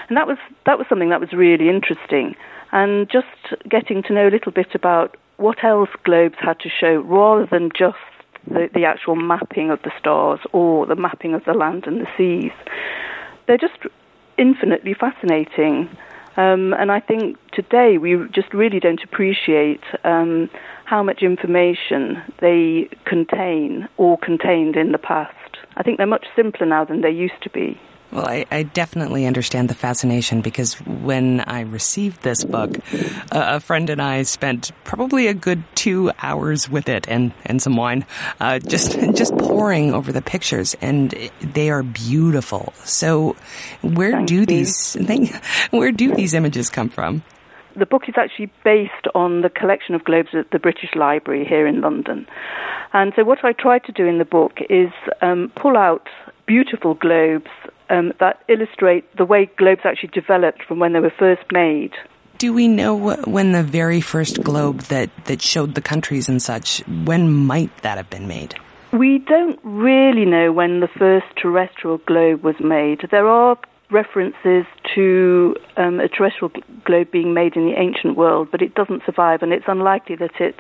and that was that was something that was really interesting. And just getting to know a little bit about what else globes had to show rather than just the, the actual mapping of the stars or the mapping of the land and the seas. They're just infinitely fascinating. Um, and I think today we just really don't appreciate um, how much information they contain or contained in the past. I think they're much simpler now than they used to be. Well, I, I, definitely understand the fascination because when I received this book, uh, a friend and I spent probably a good two hours with it and, and some wine, uh, just just poring over the pictures, and they are beautiful. So, where Thank do you. these where do these images come from? The book is actually based on the collection of globes at the British Library here in London. And so, what I tried to do in the book is um, pull out beautiful globes um, that illustrate the way globes actually developed from when they were first made. Do we know when the very first globe that, that showed the countries and such, when might that have been made? We don't really know when the first terrestrial globe was made. There are references to um, a terrestrial globe being made in the ancient world, but it doesn't survive, and it's unlikely that it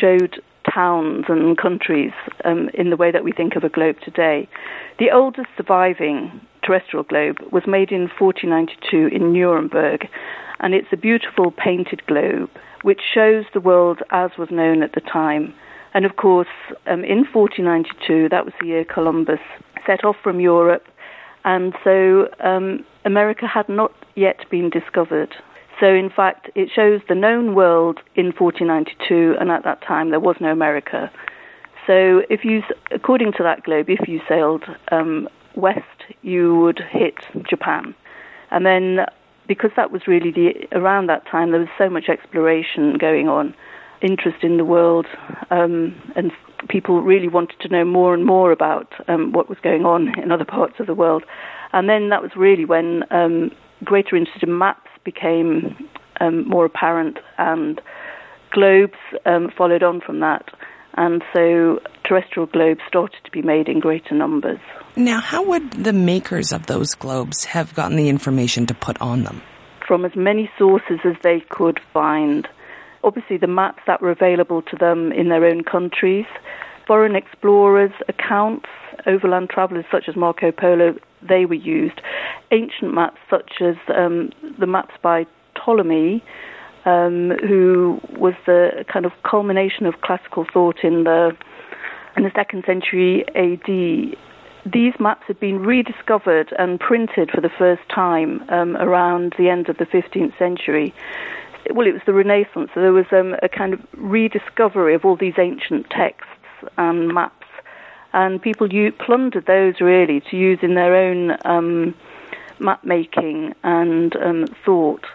showed towns and countries um, in the way that we think of a globe today. The oldest surviving terrestrial globe was made in 1492 in Nuremberg, and it's a beautiful painted globe which shows the world as was known at the time. And of course, um, in 1492, that was the year Columbus set off from Europe, and so um, America had not yet been discovered. So, in fact, it shows the known world in 1492, and at that time there was no America. So, if you, according to that globe, if you sailed um, west, you would hit Japan, and then because that was really the around that time, there was so much exploration going on, interest in the world, um, and people really wanted to know more and more about um, what was going on in other parts of the world. And then that was really when um, greater interest in maps became um, more apparent, and globes um, followed on from that. And so terrestrial globes started to be made in greater numbers. Now, how would the makers of those globes have gotten the information to put on them? From as many sources as they could find. Obviously, the maps that were available to them in their own countries, foreign explorers' accounts, overland travelers such as Marco Polo, they were used. Ancient maps such as um, the maps by Ptolemy, um, who was the kind of culmination of classical thought in the in the second century AD. These maps had been rediscovered and printed for the first time um, around the end of the 15th century. Well, it was the Renaissance, so there was um, a kind of rediscovery of all these ancient texts and maps, and people u- plundered those really to use in their own um, map making and um, thought.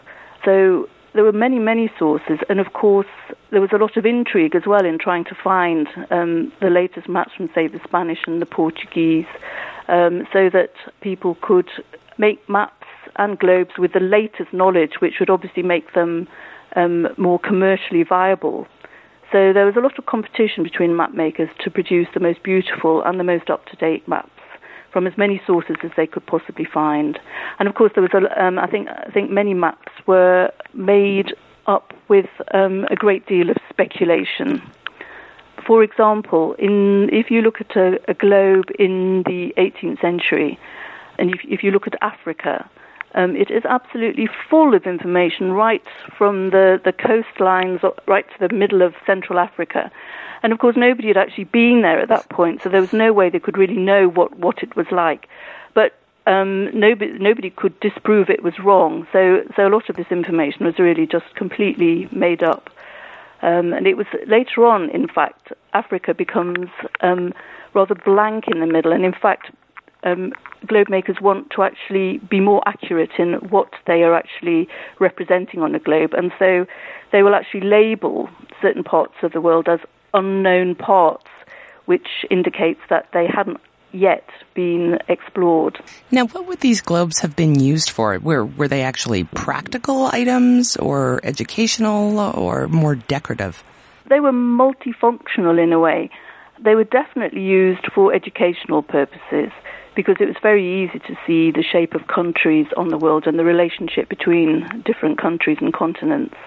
So there were many, many sources, and of course, there was a lot of intrigue as well in trying to find um, the latest maps from, say, the Spanish and the Portuguese, um, so that people could make maps and globes with the latest knowledge, which would obviously make them um, more commercially viable. So there was a lot of competition between map makers to produce the most beautiful and the most up to date maps from as many sources as they could possibly find. And of course, there was a, um, I think I think many maps were made up with um, a great deal of speculation. For example, in if you look at a, a globe in the 18th century, and if, if you look at Africa, um, it is absolutely full of information right from the, the coastlines right to the middle of Central Africa. And of course, nobody had actually been there at that point, so there was no way they could really know what, what it was like. But um, nobody, nobody could disprove it was wrong. So, so a lot of this information was really just completely made up. Um, and it was later on, in fact, Africa becomes um, rather blank in the middle. And in fact, um, globe makers want to actually be more accurate in what they are actually representing on a globe. And so they will actually label certain parts of the world as unknown parts, which indicates that they hadn't yet been explored. Now, what would these globes have been used for? Were were they actually practical items, or educational, or more decorative? They were multifunctional in a way. They were definitely used for educational purposes because it was very easy to see the shape of countries on the world and the relationship between different countries and continents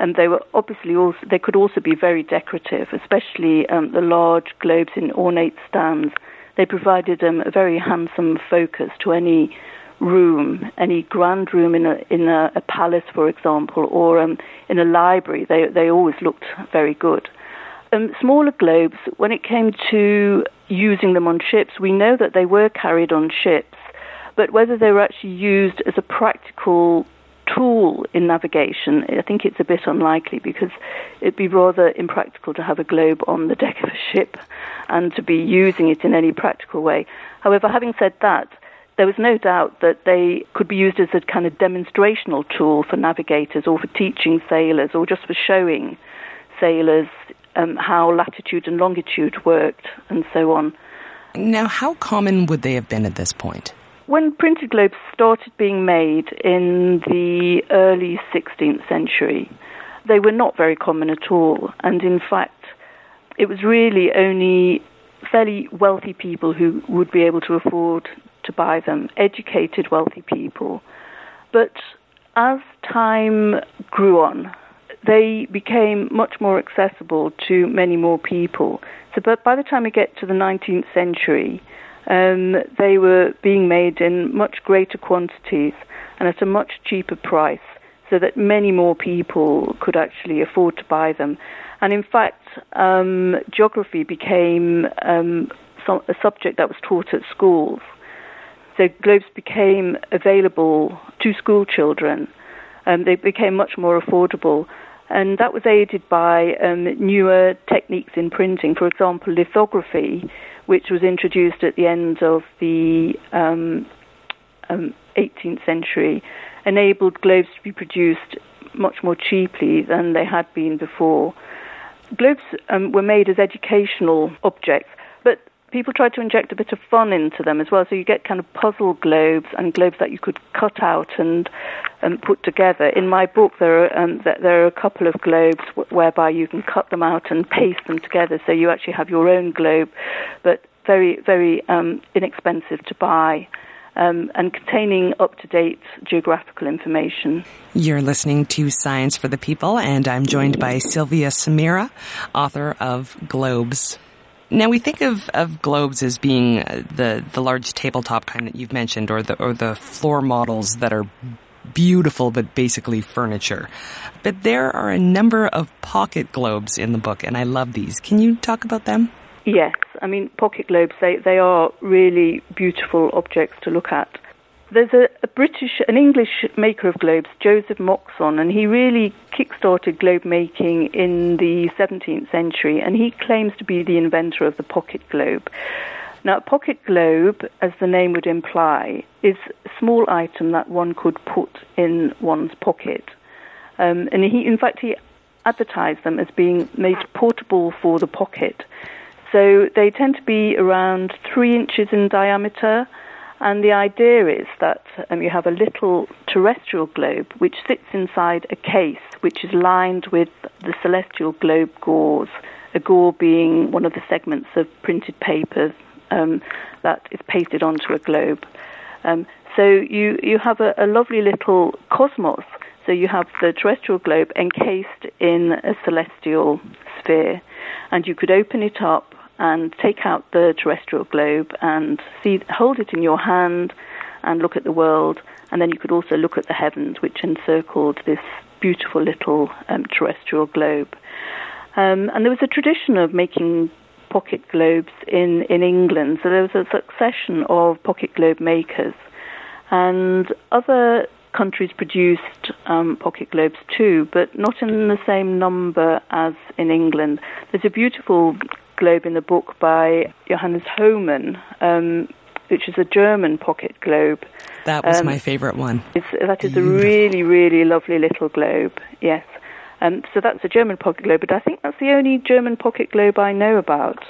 and they were obviously also they could also be very decorative, especially um, the large globes in ornate stands. They provided um, a very handsome focus to any room, any grand room in a in a, a palace, for example, or um, in a library. They they always looked very good. Um, smaller globes, when it came to using them on ships, we know that they were carried on ships, but whether they were actually used as a practical tool in navigation, I think it's a bit unlikely because it'd be rather impractical to have a globe on the deck of a ship and to be using it in any practical way. However, having said that, there was no doubt that they could be used as a kind of demonstrational tool for navigators or for teaching sailors or just for showing sailors um, how latitude and longitude worked and so on. Now, how common would they have been at this point? When printed globes started being made in the early 16th century, they were not very common at all. And in fact, it was really only fairly wealthy people who would be able to afford to buy them, educated wealthy people. But as time grew on, they became much more accessible to many more people. So, but by the time we get to the 19th century, um, they were being made in much greater quantities and at a much cheaper price so that many more people could actually afford to buy them. And in fact, um, geography became um, a subject that was taught at schools. So globes became available to school children. Um, they became much more affordable. And that was aided by um, newer techniques in printing. For example, lithography, which was introduced at the end of the um, um, 18th century, enabled globes to be produced much more cheaply than they had been before. Globes um, were made as educational objects, people tried to inject a bit of fun into them as well. So you get kind of puzzle globes and globes that you could cut out and um, put together. In my book, there are um, there are a couple of globes whereby you can cut them out and paste them together, so you actually have your own globe, but very very um, inexpensive to buy. Um, and containing up to date geographical information. You're listening to Science for the People, and I'm joined by Sylvia Sumira, author of Globes now we think of, of globes as being uh, the the large tabletop kind that you've mentioned, or the or the floor models that are beautiful but basically furniture. But there are a number of pocket globes in the book, and I love these. Can you talk about them? Yes, I mean pocket globes. They they are really beautiful objects to look at. There's a, a, British, an English maker of globes, Joseph Moxon, and he really kick-started globe making in the 17th century, and he claims to be the inventor of the pocket globe. Now, a pocket globe, as the name would imply, is a small item that one could put in one's pocket. Um, and he, in fact, he advertised them as being made portable for the pocket. So they tend to be around three inches in diameter and the idea is that um, you have a little terrestrial globe which sits inside a case which is lined with the celestial globe gores, a gore being one of the segments of printed paper um, that is pasted onto a globe. Um, so you, you have a, a lovely little cosmos. So you have the terrestrial globe encased in a celestial sphere, and you could open it up and take out the terrestrial globe and see, hold it in your hand and look at the world. And then you could also look at the heavens, which encircled this beautiful little um, terrestrial globe. Um, and there was a tradition of making pocket globes in, in England. So there was a succession of pocket globe makers. And other countries produced um, pocket globes too, but not in the same number as in England. There's a beautiful globe in the book by Johannes Homann, um, which is a German pocket globe. That was um, my favorite one. that is Beautiful. a really, really lovely little globe, yes. Um, so that's a German pocket globe, but I think that's the only German pocket globe I know about.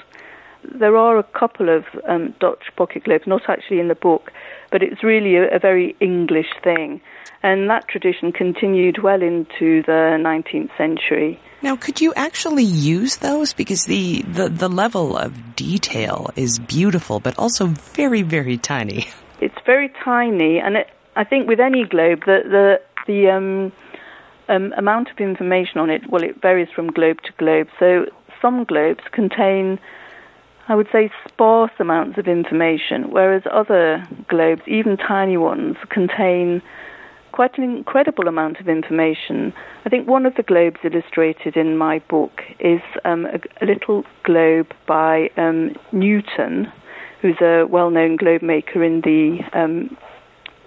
There are a couple of um, Dutch pocket globes, not actually in the book, but it's really a, a very English thing. And that tradition continued well into the 19th century. Now, could you actually use those? Because the, the, the level of detail is beautiful, but also very, very tiny. It's very tiny, and it, I think with any globe, the, the, the um, um, amount of information on it, well, it varies from globe to globe. So some globes contain I would say, sparse amounts of information, whereas other globes, even tiny ones, contain quite an incredible amount of information. I think one of the globes illustrated in my book is um, a, a, little globe by um, Newton, who's a well-known globe maker in the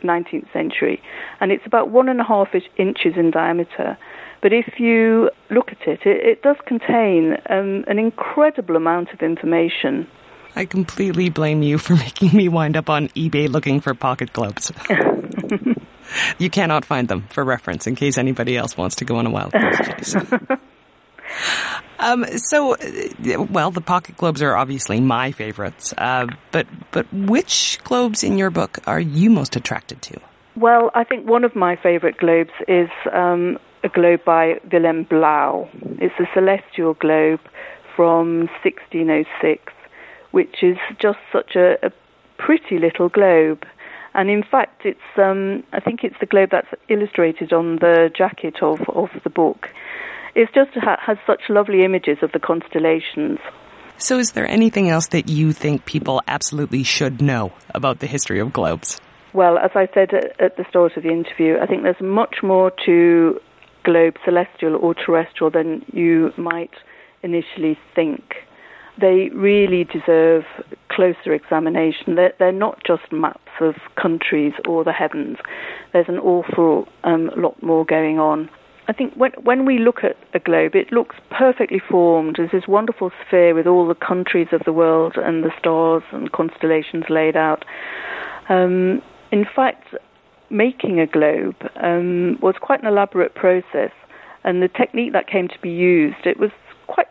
19th um, century, and it's about one and a half inches in diameter. But if you look at it, it, it does contain um, an incredible amount of information. I completely blame you for making me wind up on eBay looking for pocket globes. you cannot find them for reference in case anybody else wants to go on a wild goose chase. um, so, uh, well, the pocket globes are obviously my favorites, uh, but but which globes in your book are you most attracted to? Well, I think one of my favorite globes is um, a globe by Willem Blaeu. It's a celestial globe from 1606 which is just such a, a pretty little globe. And in fact, it's um, I think it's the globe that's illustrated on the jacket of, of the book. It just ha- has such lovely images of the constellations. So, is there anything else that you think people absolutely should know about the history of globes? Well, as I said at the start of the interview, I think there's much more to globe, celestial or terrestrial, than you might initially think they really deserve closer examination. They're, they're, not just maps of countries or the heavens. There's an awful um, lot more going on. I think when, when we look at a globe, it looks perfectly formed as this wonderful sphere with all the countries of the world and the stars and constellations laid out. Um, in fact, making a globe um, was quite an elaborate process, and the technique that came to be used, it was quite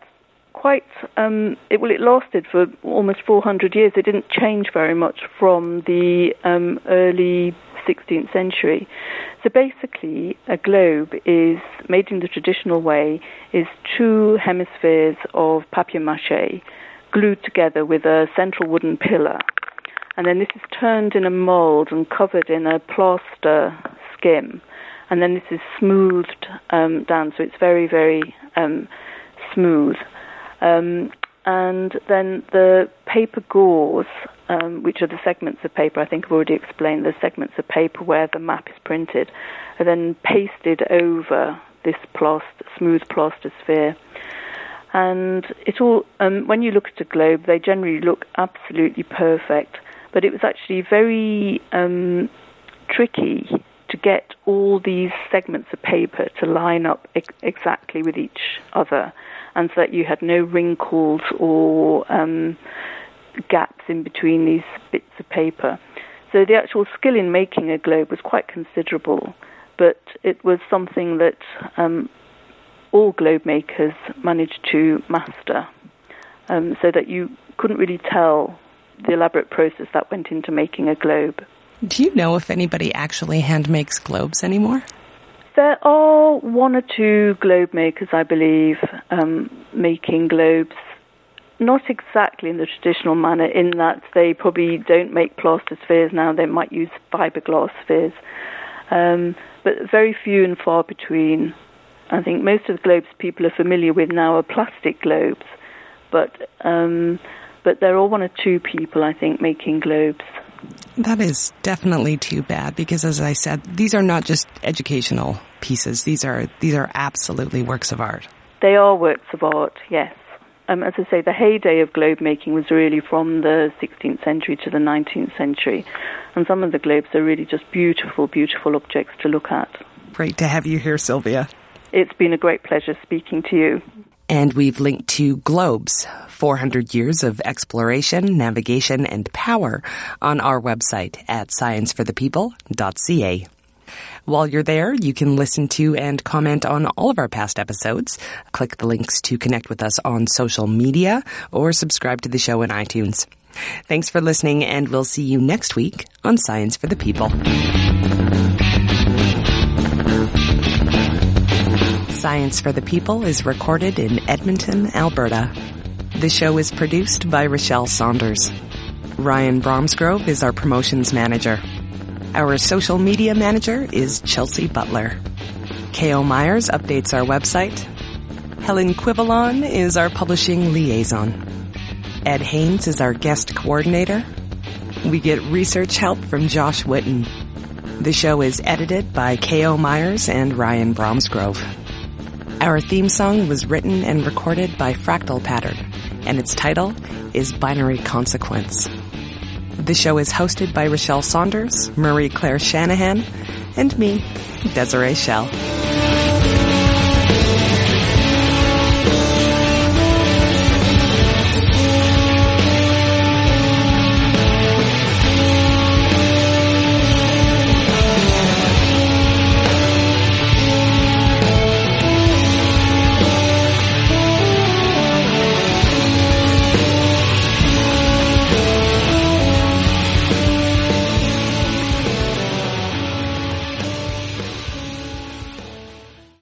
quite um, it, well. It lasted for almost 400 years. It didn't change very much from the um, early 16th century. So basically, a globe is made in the traditional way is two hemispheres of papier mâché glued together with a central wooden pillar, and then this is turned in a mold and covered in a plaster skim, and then this is smoothed um, down. So it's very very um, smooth. Um, and then the paper gores, um, which are the segments of paper, I think I've already explained, the segments of paper where the map is printed, are then pasted over this smooth plaster sphere. And it all, um, when you look at a globe, they generally look absolutely perfect. But it was actually very um, tricky to get all these segments of paper to line up ex- exactly with each other and so that you had no wrinkles or um, gaps in between these bits of paper. So the actual skill in making a globe was quite considerable, but it was something that um, all globe makers managed to master, um, so that you couldn't really tell the elaborate process that went into making a globe. Do you know if anybody actually hand makes globes anymore? There are one or two globe makers, I believe, um, making globes. Not exactly in the traditional manner, in that they probably don't make plaster spheres now, they might use fiberglass spheres. Um, but very few and far between. I think most of the globes people are familiar with now are plastic globes, but um, but there are one or two people I think making globes. That is definitely too bad because as I said, these are not just educational pieces. These are these are absolutely works of art. They are works of art, yes. Um, as I say, the heyday of globe making was really from the 16th century to the 19th century, and some of the globes are really just beautiful, beautiful objects to look at. Great to have you here, Sylvia. It's been a great pleasure speaking to you. And we've linked to Globes, 400 years of exploration, navigation, and power on our website at scienceforthepeople.ca. While you're there, you can listen to and comment on all of our past episodes. Click the links to connect with us on social media or subscribe to the show in iTunes. Thanks for listening and we'll see you next week on Science for the People. Science for the People is recorded in Edmonton, Alberta. The show is produced by Rachelle Saunders. Ryan Bromsgrove is our promotions manager. Our social media manager is Chelsea Butler. K.O. Myers updates our website. Helen Quivalon is our publishing liaison. Ed Haynes is our guest coordinator. We get research help from Josh Witten. The show is edited by K.O. Myers and Ryan Bromsgrove. Our theme song was written and recorded by Fractal Pattern, and its title is Binary Consequence. The show is hosted by Rachelle Saunders, Marie Claire Shanahan, and me, Desiree Schell.